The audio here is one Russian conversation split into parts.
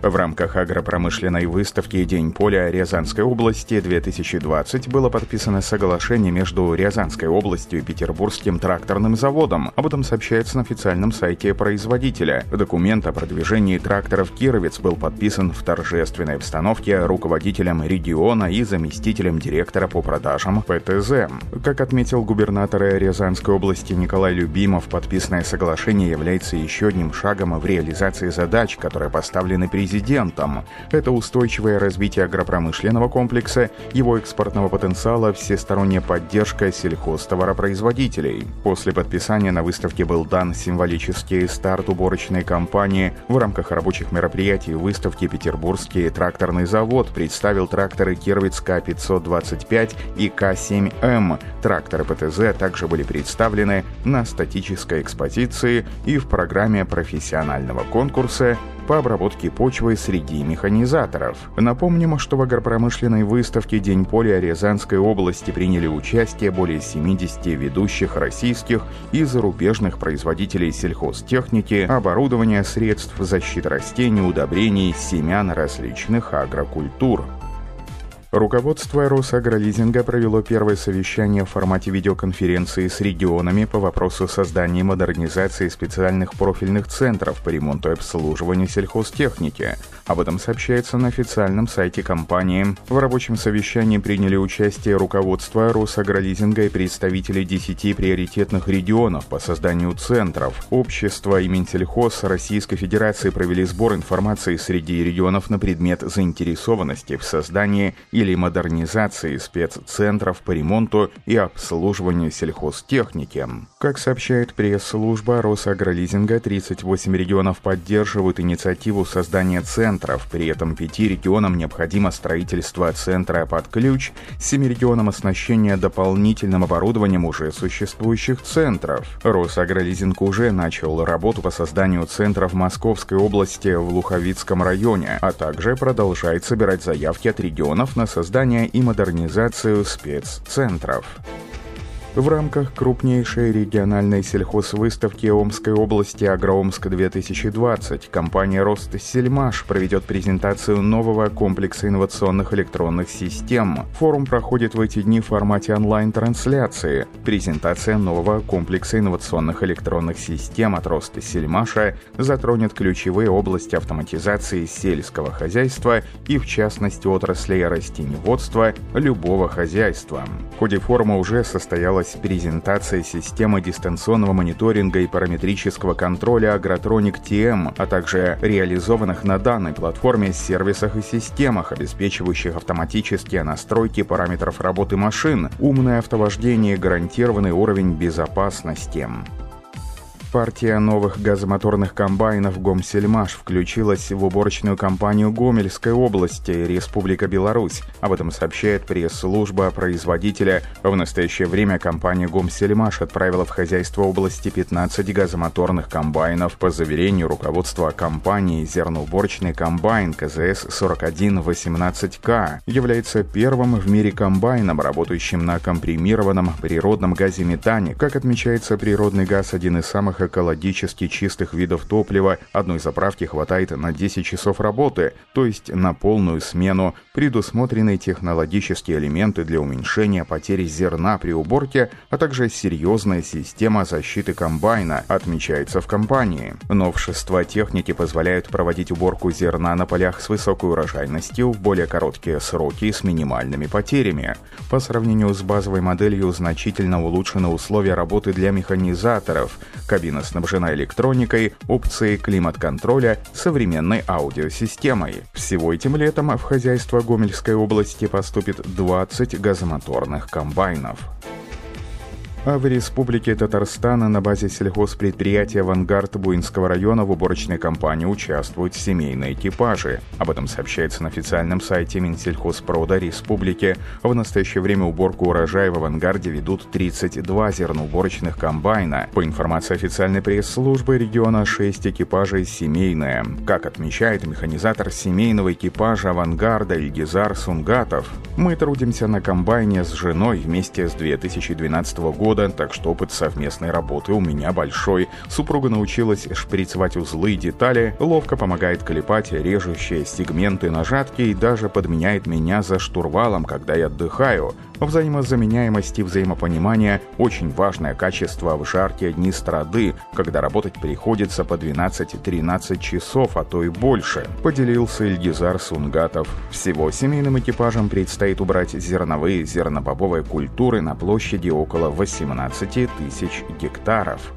В рамках агропромышленной выставки «День поля» Рязанской области-2020 было подписано соглашение между Рязанской областью и Петербургским тракторным заводом. Об этом сообщается на официальном сайте производителя. Документ о продвижении тракторов «Кировец» был подписан в торжественной обстановке руководителем региона и заместителем директора по продажам ПТЗ. Как отметил губернатор Рязанской области Николай Любимов, подписанное соглашение является еще одним шагом в реализации задач, которые поставлены президентом президентом. Это устойчивое развитие агропромышленного комплекса, его экспортного потенциала, всесторонняя поддержка сельхозтоваропроизводителей. После подписания на выставке был дан символический старт уборочной кампании. В рамках рабочих мероприятий выставки Петербургский тракторный завод представил тракторы Кировец К-525 и К-7М. Тракторы ПТЗ также были представлены на статической экспозиции и в программе профессионального конкурса по обработке почвы среди механизаторов. Напомним, что в агропромышленной выставке «День поля» Рязанской области приняли участие более 70 ведущих российских и зарубежных производителей сельхозтехники, оборудования, средств защиты растений, удобрений, семян различных агрокультур. Руководство Росагролизинга провело первое совещание в формате видеоконференции с регионами по вопросу создания и модернизации специальных профильных центров по ремонту и обслуживанию сельхозтехники. Об этом сообщается на официальном сайте компании. В рабочем совещании приняли участие руководство Росагролизинга и представители 10 приоритетных регионов по созданию центров. Общество и Минсельхоз Российской Федерации провели сбор информации среди регионов на предмет заинтересованности в создании или модернизации спеццентров по ремонту и обслуживанию сельхозтехники. Как сообщает пресс-служба Росагролизинга, 38 регионов поддерживают инициативу создания центров, при этом пяти регионам необходимо строительство центра под ключ, 7 регионам оснащение дополнительным оборудованием уже существующих центров. Росагролизинг уже начал работу по созданию центра в Московской области в Луховицком районе, а также продолжает собирать заявки от регионов на создание и модернизацию спеццентров. В рамках крупнейшей региональной сельхозвыставки Омской области «Агроомск-2020» компания «Ростсельмаш» проведет презентацию нового комплекса инновационных электронных систем. Форум проходит в эти дни в формате онлайн-трансляции. Презентация нового комплекса инновационных электронных систем от «Ростсельмаша» затронет ключевые области автоматизации сельского хозяйства и, в частности, отраслей растеневодства любого хозяйства. В ходе форума уже состоялась состоялась презентация системы дистанционного мониторинга и параметрического контроля Agrotronic TM, а также реализованных на данной платформе сервисах и системах, обеспечивающих автоматические настройки параметров работы машин, умное автовождение и гарантированный уровень безопасности. Партия новых газомоторных комбайнов «Гомсельмаш» включилась в уборочную кампанию Гомельской области, Республика Беларусь. Об этом сообщает пресс-служба производителя. В настоящее время компания «Гомсельмаш» отправила в хозяйство области 15 газомоторных комбайнов. По заверению руководства компании, зерноуборочный комбайн КЗС-4118К является первым в мире комбайном, работающим на компримированном природном газе метане. Как отмечается, природный газ – один из самых экологически чистых видов топлива одной заправки хватает на 10 часов работы, то есть на полную смену. Предусмотрены технологические элементы для уменьшения потери зерна при уборке, а также серьезная система защиты комбайна, отмечается в компании. Новшества техники позволяют проводить уборку зерна на полях с высокой урожайностью в более короткие сроки с минимальными потерями. По сравнению с базовой моделью значительно улучшены условия работы для механизаторов. Кабина Кабина снабжена электроникой, опцией климат-контроля, современной аудиосистемой. Всего этим летом в хозяйство Гомельской области поступит 20 газомоторных комбайнов. А в Республике Татарстан на базе сельхозпредприятия «Авангард» Буинского района в уборочной кампании участвуют семейные экипажи. Об этом сообщается на официальном сайте Минсельхозпрода Республики. В настоящее время уборку урожая в «Авангарде» ведут 32 зерноуборочных комбайна. По информации официальной пресс-службы региона, 6 экипажей семейные. Как отмечает механизатор семейного экипажа «Авангарда» Ильгизар Сунгатов, «Мы трудимся на комбайне с женой вместе с 2012 года года, так что опыт совместной работы у меня большой. Супруга научилась шприцевать узлы и детали, ловко помогает клепать режущие сегменты нажатки и даже подменяет меня за штурвалом, когда я отдыхаю. Взаимозаменяемость и взаимопонимание – очень важное качество в жаркие дни страды, когда работать приходится по 12-13 часов, а то и больше, поделился Ильгизар Сунгатов. Всего семейным экипажам предстоит убрать зерновые зернобобовые культуры на площади около 18 тысяч гектаров.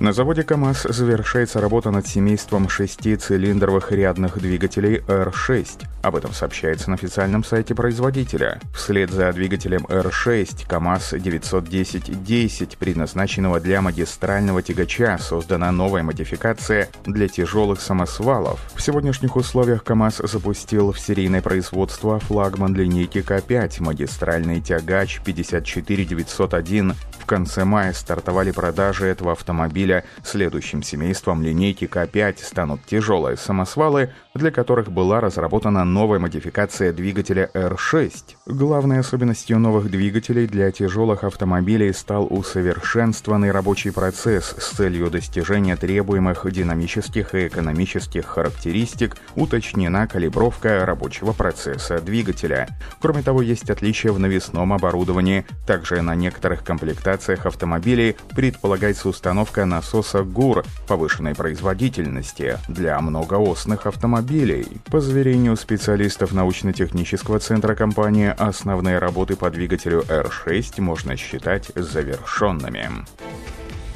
На заводе КАМАЗ завершается работа над семейством шестицилиндровых рядных двигателей R6. Об этом сообщается на официальном сайте производителя. Вслед за двигателем R6 КАМАЗ 910-10, предназначенного для магистрального тягача, создана новая модификация для тяжелых самосвалов. В сегодняшних условиях КАМАЗ запустил в серийное производство флагман линейки К5 магистральный тягач 54901 в конце мая стартовали продажи этого автомобиля. Следующим семейством линейки К5 станут тяжелые самосвалы, для которых была разработана новая модификация двигателя R6. Главной особенностью новых двигателей для тяжелых автомобилей стал усовершенствованный рабочий процесс с целью достижения требуемых динамических и экономических характеристик, уточнена калибровка рабочего процесса двигателя. Кроме того, есть отличия в навесном оборудовании. Также на некоторых комплектациях автомобилей предполагается установка насоса ГУР повышенной производительности для многоосных автомобилей. По заверению специалистов научно-технического центра компании, основные работы по двигателю R6 можно считать завершенными.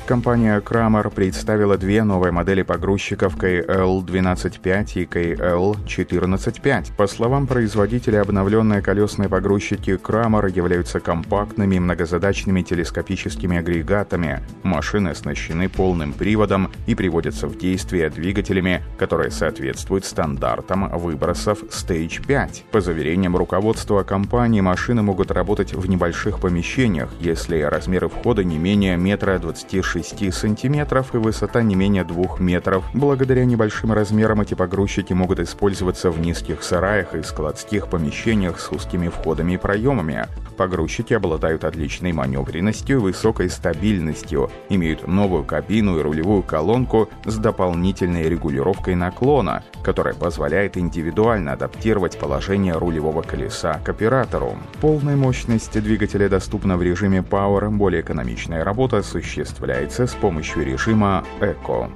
Компания Kramer представила две новые модели погрузчиков KL125 и KL145. По словам производителя, обновленные колесные погрузчики Kramer являются компактными многозадачными телескопическими агрегатами. Машины оснащены полным приводом и приводятся в действие двигателями, которые соответствуют стандартам выбросов Stage 5. По заверениям руководства компании, машины могут работать в небольших помещениях, если размеры входа не менее метра 26 6 сантиметров и высота не менее 2 метров. Благодаря небольшим размерам эти погрузчики могут использоваться в низких сараях и складских помещениях с узкими входами и проемами. Погрузчики обладают отличной маневренностью и высокой стабильностью, имеют новую кабину и рулевую колонку с дополнительной регулировкой наклона, которая позволяет индивидуально адаптировать положение рулевого колеса к оператору. Полная мощность двигателя доступна в режиме Power, более экономичная работа осуществляется с помощью режима Eco.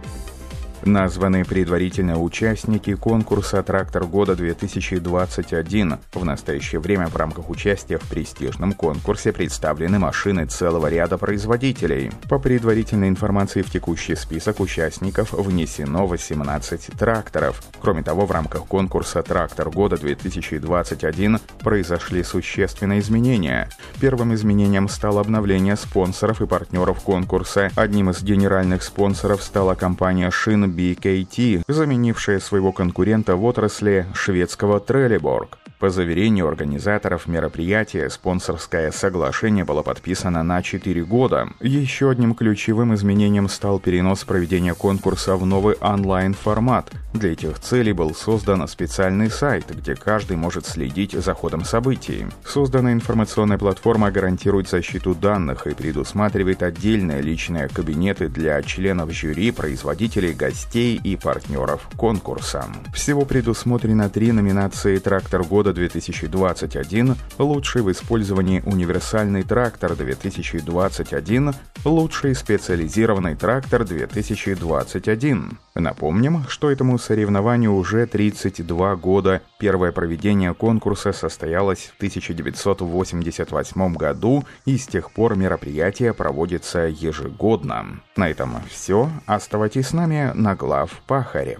Названы предварительно участники конкурса «Трактор года-2021». В настоящее время в рамках участия в престижном конкурсе представлены машины целого ряда производителей. По предварительной информации в текущий список участников внесено 18 тракторов. Кроме того, в рамках конкурса «Трактор года-2021» произошли существенные изменения. Первым изменением стало обновление спонсоров и партнеров конкурса. Одним из генеральных спонсоров стала компания «Шин BKT, заменившая своего конкурента в отрасли шведского Трелеборг. По заверению организаторов мероприятия, спонсорское соглашение было подписано на 4 года. Еще одним ключевым изменением стал перенос проведения конкурса в новый онлайн-формат. Для этих целей был создан специальный сайт, где каждый может следить за ходом событий. Созданная информационная платформа гарантирует защиту данных и предусматривает отдельные личные кабинеты для членов жюри, производителей, гостей и партнеров конкурса. Всего предусмотрено три номинации «Трактор года» года 2021, лучший в использовании универсальный трактор 2021, лучший специализированный трактор 2021. Напомним, что этому соревнованию уже 32 года. Первое проведение конкурса состоялось в 1988 году, и с тех пор мероприятие проводится ежегодно. На этом все. Оставайтесь с нами на глав Пахаре.